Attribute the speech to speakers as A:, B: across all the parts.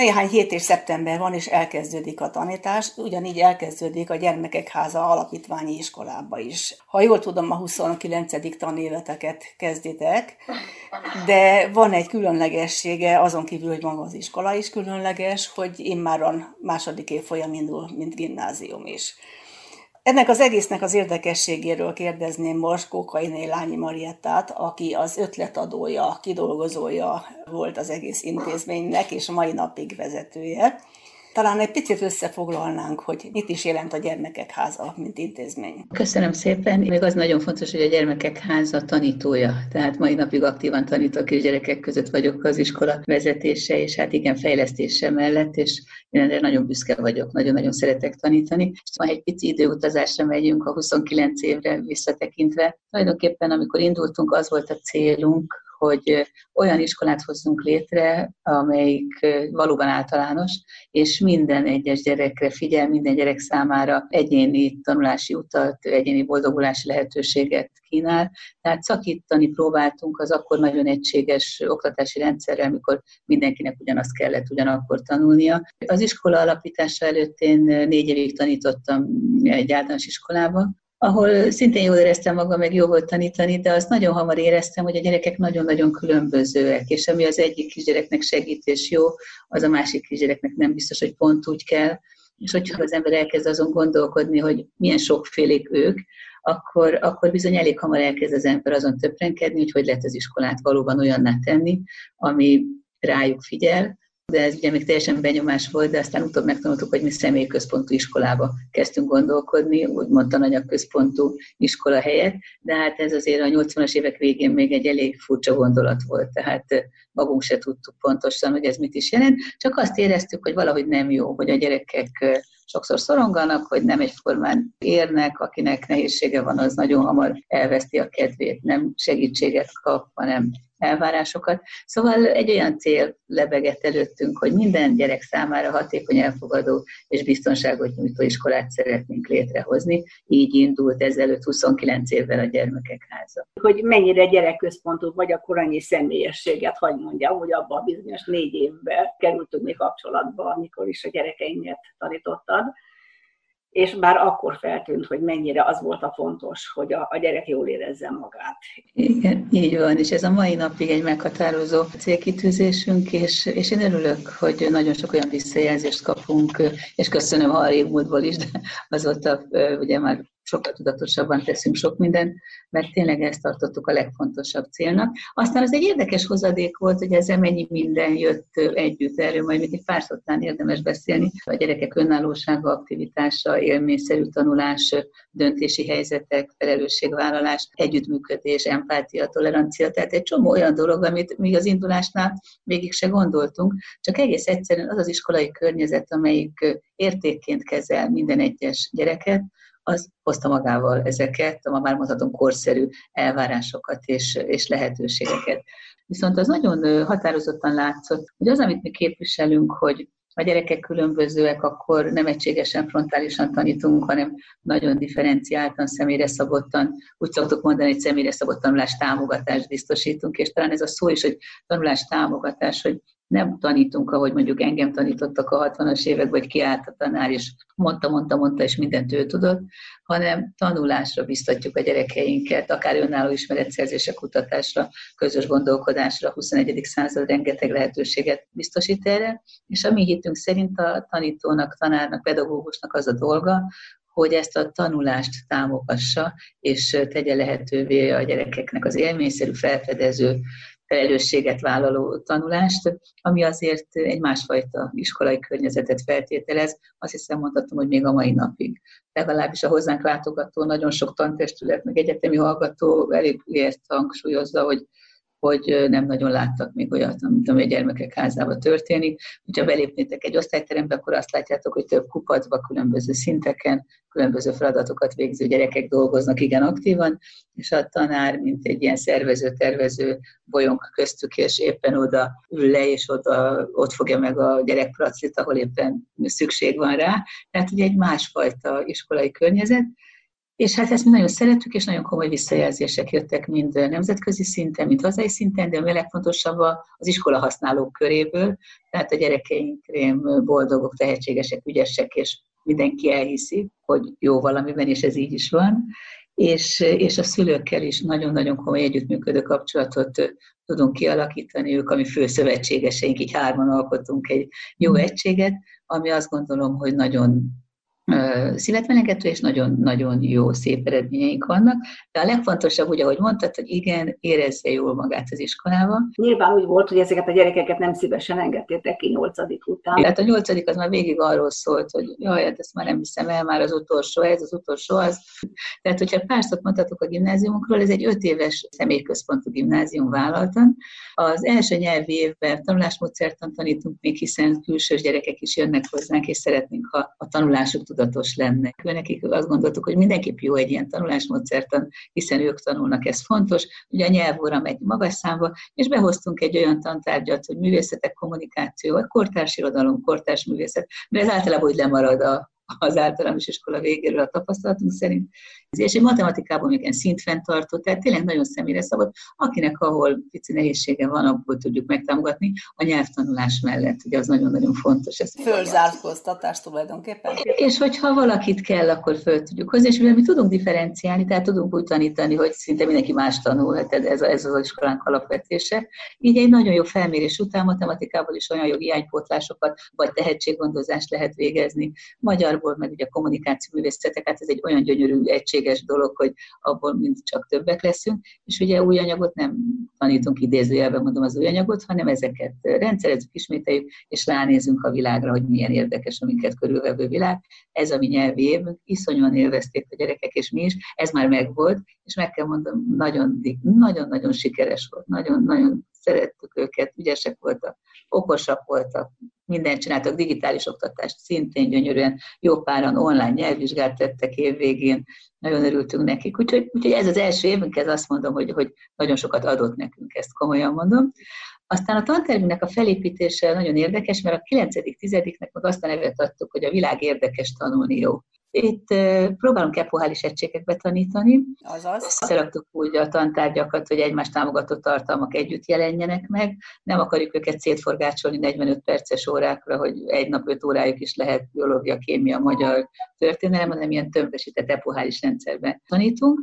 A: Néhány hét és szeptember van, és elkezdődik a tanítás, ugyanígy elkezdődik a Gyermekek Háza alapítványi iskolába is. Ha jól tudom, a 29. tanéveteket kezditek, de van egy különlegessége, azon kívül, hogy maga az iskola is különleges, hogy immáron második év folyam indul, mint gimnázium is. Ennek az egésznek az érdekességéről kérdezném most Kókai Lányi Mariettát, aki az ötletadója, kidolgozója volt az egész intézménynek, és mai napig vezetője. Talán egy picit összefoglalnánk, hogy mit is jelent a Gyermekek Háza, mint intézmény.
B: Köszönöm szépen. Még az nagyon fontos, hogy a Gyermekek Háza tanítója. Tehát mai napig aktívan tanítok gyerekek között vagyok az iskola vezetése, és hát igen, fejlesztése mellett, és én erre nagyon büszke vagyok, nagyon-nagyon szeretek tanítani. És ha egy pici időutazásra megyünk a 29 évre visszatekintve, tulajdonképpen amikor indultunk, az volt a célunk, hogy olyan iskolát hozzunk létre, amelyik valóban általános, és minden egyes gyerekre figyel, minden gyerek számára egyéni tanulási utat, egyéni boldogulási lehetőséget kínál. Tehát szakítani próbáltunk az akkor nagyon egységes oktatási rendszerrel, amikor mindenkinek ugyanazt kellett ugyanakkor tanulnia. Az iskola alapítása előtt én négy évig tanítottam egy általános iskolába, ahol szintén jól éreztem magam, meg jó volt tanítani, de azt nagyon hamar éreztem, hogy a gyerekek nagyon-nagyon különbözőek, és ami az egyik kisgyereknek segít és jó, az a másik kisgyereknek nem biztos, hogy pont úgy kell, és hogyha az ember elkezd azon gondolkodni, hogy milyen sokfélék ők, akkor, akkor bizony elég hamar elkezd az ember azon töprenkedni, hogy hogy lehet az iskolát valóban olyanná tenni, ami rájuk figyel, de ez ugye még teljesen benyomás volt, de aztán utóbb megtanultuk, hogy mi személyközpontú iskolába kezdtünk gondolkodni, úgymond tananyagközpontú iskola helyett, de hát ez azért a 80-as évek végén még egy elég furcsa gondolat volt, tehát magunk se tudtuk pontosan, hogy ez mit is jelent, csak azt éreztük, hogy valahogy nem jó, hogy a gyerekek sokszor szoronganak, hogy nem egyformán érnek, akinek nehézsége van, az nagyon hamar elveszti a kedvét, nem segítséget kap, hanem elvárásokat. Szóval egy olyan cél lebegett előttünk, hogy minden gyerek számára hatékony, elfogadó és biztonságot nyújtó iskolát szeretnénk létrehozni. Így indult ezelőtt 29 évvel a Gyermekek Háza.
A: Hogy mennyire gyerekközpontú vagy a koranyi személyességet, hagy mondjam, hogy abban a bizonyos négy évben kerültünk mi kapcsolatba, amikor is a gyerekeinket tanítottad és már akkor feltűnt, hogy mennyire az volt a fontos, hogy a, a gyerek jól érezze magát.
B: Igen, így van, és ez a mai napig egy meghatározó célkitűzésünk, és, és én örülök, hogy nagyon sok olyan visszajelzést kapunk, és köszönöm a régmúltból is, de azóta ugye már sokkal tudatosabban teszünk sok mindent, mert tényleg ezt tartottuk a legfontosabb célnak. Aztán az egy érdekes hozadék volt, hogy ezzel mennyi minden jött együtt, erről majd még egy pár szótán érdemes beszélni. A gyerekek önállósága, aktivitása, élményszerű tanulás, döntési helyzetek, felelősségvállalás, együttműködés, empátia, tolerancia, tehát egy csomó olyan dolog, amit mi az indulásnál végig se gondoltunk, csak egész egyszerűen az az iskolai környezet, amelyik értékként kezel minden egyes gyereket, az hozta magával ezeket, ma már mondhatom korszerű elvárásokat és, és lehetőségeket. Viszont az nagyon határozottan látszott, hogy az, amit mi képviselünk, hogy a gyerekek különbözőek, akkor nem egységesen, frontálisan tanítunk, hanem nagyon differenciáltan, személyre szabottan, úgy szoktuk mondani, hogy személyre szabott tanulás támogatást biztosítunk, és talán ez a szó is, hogy tanulás támogatás, hogy nem tanítunk, ahogy mondjuk engem tanítottak a 60-as években, vagy kiállt a tanár, és mondta, mondta, mondta, és mindent ő tudott, hanem tanulásra biztatjuk a gyerekeinket, akár önálló ismeretszerzésre, kutatásra, közös gondolkodásra, a 21. század rengeteg lehetőséget biztosít erre, és a mi hitünk szerint a tanítónak, tanárnak, pedagógusnak az a dolga, hogy ezt a tanulást támogassa, és tegye lehetővé a gyerekeknek az élményszerű, felfedező, felelősséget vállaló tanulást, ami azért egy másfajta iskolai környezetet feltételez, azt hiszem mondhatom, hogy még a mai napig. Legalábbis a hozzánk látogató, nagyon sok tantestület, meg egyetemi hallgató elég ért hangsúlyozza, hogy hogy nem nagyon láttak még olyat, amit a gyermekek házába történik. Hogyha belépnétek egy osztályterembe, akkor azt látjátok, hogy több kupacba, különböző szinteken, különböző feladatokat végző gyerekek dolgoznak igen aktívan, és a tanár, mint egy ilyen szervező, tervező bolyong köztük, és éppen oda ül le, és oda, ott fogja meg a gyerekpracit, ahol éppen szükség van rá. Tehát ugye egy másfajta iskolai környezet, és hát ezt mi nagyon szeretjük, és nagyon komoly visszajelzések jöttek mind nemzetközi szinten, mind hazai szinten, de a legfontosabb az iskola használók köréből, tehát a gyerekeink boldogok, tehetségesek, ügyesek, és mindenki elhiszi, hogy jó valamiben, és ez így is van. És, és a szülőkkel is nagyon-nagyon komoly együttműködő kapcsolatot tudunk kialakítani, ők a mi főszövetségeseink, így hárman alkotunk egy jó egységet, ami azt gondolom, hogy nagyon szívetmelengető, és nagyon-nagyon jó, szép eredményeink vannak. De a legfontosabb, ugye, ahogy mondtad, hogy igen, érezze jól magát az iskolába.
C: Nyilván úgy volt, hogy ezeket a gyerekeket nem szívesen engedtétek ki nyolcadik után.
B: Tehát a nyolcadik az már végig arról szólt, hogy jaj, hát ezt már nem hiszem el, már az utolsó, ez az utolsó az. Tehát, hogyha pár szót mondhatok a gimnáziumunkról, ez egy öt éves személyközpontú gimnázium vállaltan. Az első nyelvi évben tanulásmódszertan tanítunk még, hiszen külsős gyerekek is jönnek hozzánk, és szeretnénk, ha a tanulásuk tudatos lenne. Nekik azt gondoltuk, hogy mindenképp jó egy ilyen tanulásmódszertan, hiszen ők tanulnak, ez fontos. Ugye a nyelvóra megy magas számba, és behoztunk egy olyan tantárgyat, hogy művészetek, kommunikáció, vagy kortárs irodalom, kortárs művészet, mert ez általában úgy lemarad a, az általános iskola végéről a tapasztalatunk szerint. És egy matematikában még ilyen szintfenntartó, tehát tényleg nagyon személyre szabad, akinek ahol pici nehézsége van, abból tudjuk megtámogatni a nyelvtanulás mellett, ugye az nagyon-nagyon fontos. Ez
A: Fölzárkóztatás tulajdonképpen.
B: És hogyha valakit kell, akkor föl tudjuk hozni, és mivel mi tudunk differenciálni, tehát tudunk úgy tanítani, hogy szinte mindenki más tanul, hát ez, ez az iskolánk alapvetése. Így egy nagyon jó felmérés után matematikából is olyan jó hiánypótlásokat, vagy tehetséggondozást lehet végezni. Magyarból, meg ugye a kommunikáció művészeteket, hát ez egy olyan gyönyörű egység, szükséges dolog, hogy abból mind csak többek leszünk, és ugye új anyagot nem tanítunk idézőjelben, mondom az új anyagot, hanem ezeket rendszerezzük, ismételjük, és ránézünk a világra, hogy milyen érdekes a minket körülvevő világ. Ez a mi nyelvi évünk, iszonyúan élvezték a gyerekek, és mi is, ez már megvolt, és meg kell mondom, nagyon-nagyon sikeres volt, nagyon-nagyon szerettük őket, ügyesek voltak, okosak voltak, mindent csináltak, digitális oktatást szintén gyönyörűen, jó páran online nyelvvizsgát tettek évvégén, nagyon örültünk nekik. Úgyhogy, úgyhogy ez az első évünk, ez azt mondom, hogy, hogy nagyon sokat adott nekünk, ezt komolyan mondom. Aztán a tantervünknek a felépítése nagyon érdekes, mert a 9.-10-nek meg azt a nevet adtuk, hogy a világ érdekes tanulni jó. Itt próbálunk epohális egységekbe tanítani. Azaz. Összeraktuk úgy a tantárgyakat, hogy egymás támogató tartalmak együtt jelenjenek meg. Nem akarjuk őket szétforgácsolni 45 perces órákra, hogy egy nap 5 órájuk is lehet biológia, kémia, magyar történelem, hanem ilyen tömbösített epohális rendszerben tanítunk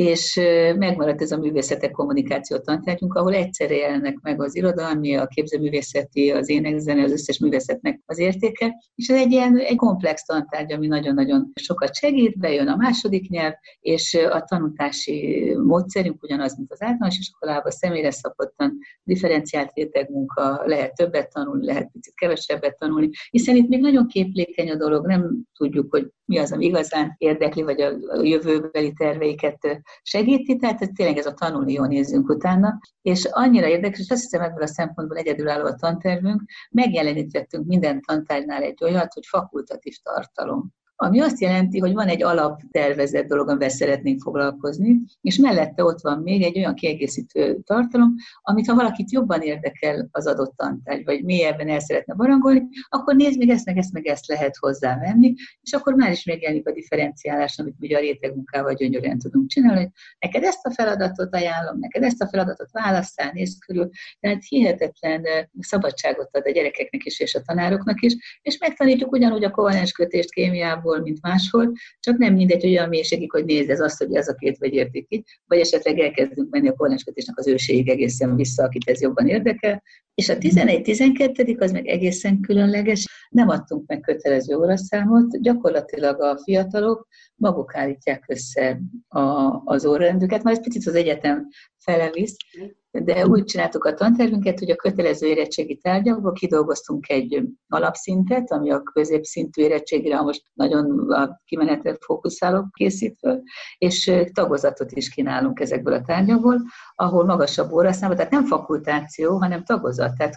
B: és megmaradt ez a művészetek kommunikáció tantárgyunk, ahol egyszerre jelennek meg az irodalmi, a képzőművészeti, az énekzene, az összes művészetnek az értéke, és ez egy ilyen egy komplex tantárgy, ami nagyon-nagyon sokat segít, bejön a második nyelv, és a tanutási módszerünk ugyanaz, mint az általános iskolában, személyre szabottan, differenciált rétegmunka, lehet többet tanulni, lehet picit kevesebbet tanulni, hiszen itt még nagyon képlékeny a dolog, nem tudjuk, hogy mi az, ami igazán érdekli, vagy a jövőbeli terveiket segíti, tehát ez tényleg ez a tanulni, jó nézzünk utána, és annyira érdekes, és azt hiszem ebből a szempontból egyedülálló a tantervünk, megjelenítettünk minden tantárnál egy olyat, hogy fakultatív tartalom ami azt jelenti, hogy van egy alaptervezett dolog, amivel szeretnénk foglalkozni, és mellette ott van még egy olyan kiegészítő tartalom, amit ha valakit jobban érdekel az adott tantárgy, vagy mélyebben el szeretne barangolni, akkor nézd meg ezt, meg ezt, meg ezt lehet hozzávenni, és akkor már is megjelenik a differenciálás, amit ugye a rétegmunkával gyönyörűen tudunk csinálni, hogy neked ezt a feladatot ajánlom, neked ezt a feladatot válasszál, nézd körül, tehát hihetetlen szabadságot ad a gyerekeknek is és a tanároknak is, és megtanítjuk ugyanúgy a kovalens kötést kémiából, máshol, mint máshol, csak nem mindegy, hogy olyan mélységig, hogy nézd, ez azt, hogy ez a két vagy értik ki, vagy esetleg elkezdünk menni a korlenskötésnek az őségig egészen vissza, akit ez jobban érdekel. És a 11-12. az meg egészen különleges, nem adtunk meg kötelező óraszámot, gyakorlatilag a fiatalok maguk állítják össze a, az órarendüket, mert ez picit az egyetem fele visz, de úgy csináltuk a tantervünket, hogy a kötelező érettségi tárgyakból kidolgoztunk egy alapszintet, ami a középszintű érettségre most nagyon a kimenetre fókuszálok készítve, és tagozatot is kínálunk ezekből a tárgyakból, ahol magasabb óraszámba, tehát nem fakultáció, hanem tagozat, tehát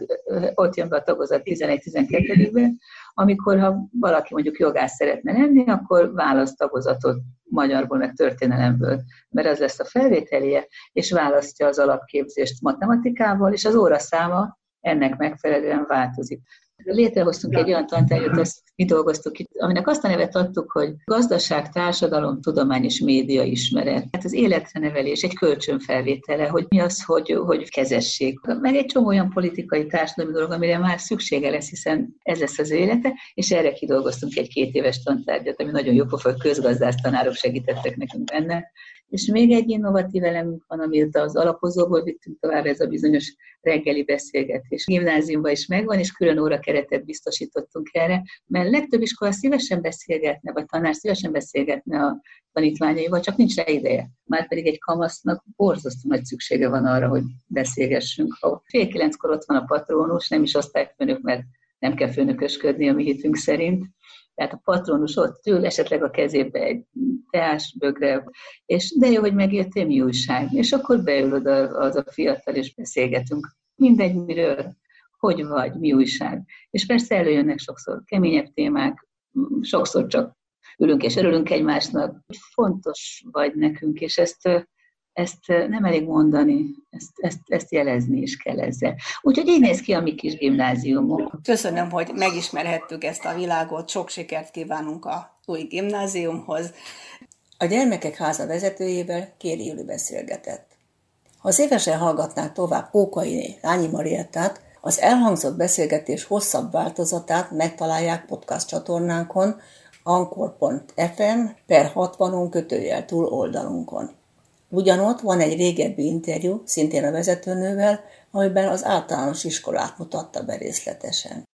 B: ott jön be a tagozat 11-12-ben, amikor ha valaki mondjuk jogász szeretne lenni, akkor választ tagozatot magyarból, meg történelemből, mert ez lesz a felvételje, és választja az alapképzést matematikával, és az óraszáma ennek megfelelően változik. Létrehoztunk egy olyan tantárgyat, ezt mi dolgoztuk itt, aminek azt a nevet adtuk, hogy gazdaság, társadalom, tudomány és média ismeret. Hát az életre nevelés egy kölcsönfelvétele, hogy mi az, hogy, hogy kezessék. Meg egy csomó olyan politikai társadalmi dolog, amire már szüksége lesz, hiszen ez lesz az élete, és erre kidolgoztunk egy két éves tantárgyat, ami nagyon jó pofa, közgazdász tanárok segítettek nekünk benne. És még egy innovatív elemünk van, amit az alapozóból vittünk tovább, ez a bizonyos reggeli beszélgetés. Gimnáziumban is megvan, és külön óra keretet biztosítottunk erre, mert legtöbb iskola szívesen beszélgetne, vagy tanár szívesen beszélgetne a tanítványaival, csak nincs rá ideje. Már pedig egy kamasznak borzasztó nagy szüksége van arra, hogy beszélgessünk. Ha fél kilenckor ott van a patronus, nem is osztályfőnök, mert nem kell főnökösködni a mi hitünk szerint, tehát a patronus ott ül, esetleg a kezébe egy teásbögre, és de jó, hogy megértél, mi újság. És akkor beül oda az a fiatal, és beszélgetünk. Mindegy, miről, hogy vagy, mi újság. És persze előjönnek sokszor keményebb témák, sokszor csak ülünk és örülünk egymásnak. Fontos vagy nekünk, és ezt ezt nem elég mondani, ezt, ezt, ezt jelezni is kell ezzel. Úgyhogy így néz ki a mi kis gimnáziumunk.
A: Köszönöm, hogy megismerhettük ezt a világot, sok sikert kívánunk a új gimnáziumhoz. A Gyermekek Háza vezetőjével Kéri Júli beszélgetett. Ha szívesen hallgatnák tovább Kókai Lányi Mariettát, az elhangzott beszélgetés hosszabb változatát megtalálják podcast csatornánkon, ankor.fm per 60-on kötőjel túl oldalunkon. Ugyanott van egy régebbi interjú, szintén a vezetőnővel, amiben az általános iskolát mutatta be részletesen.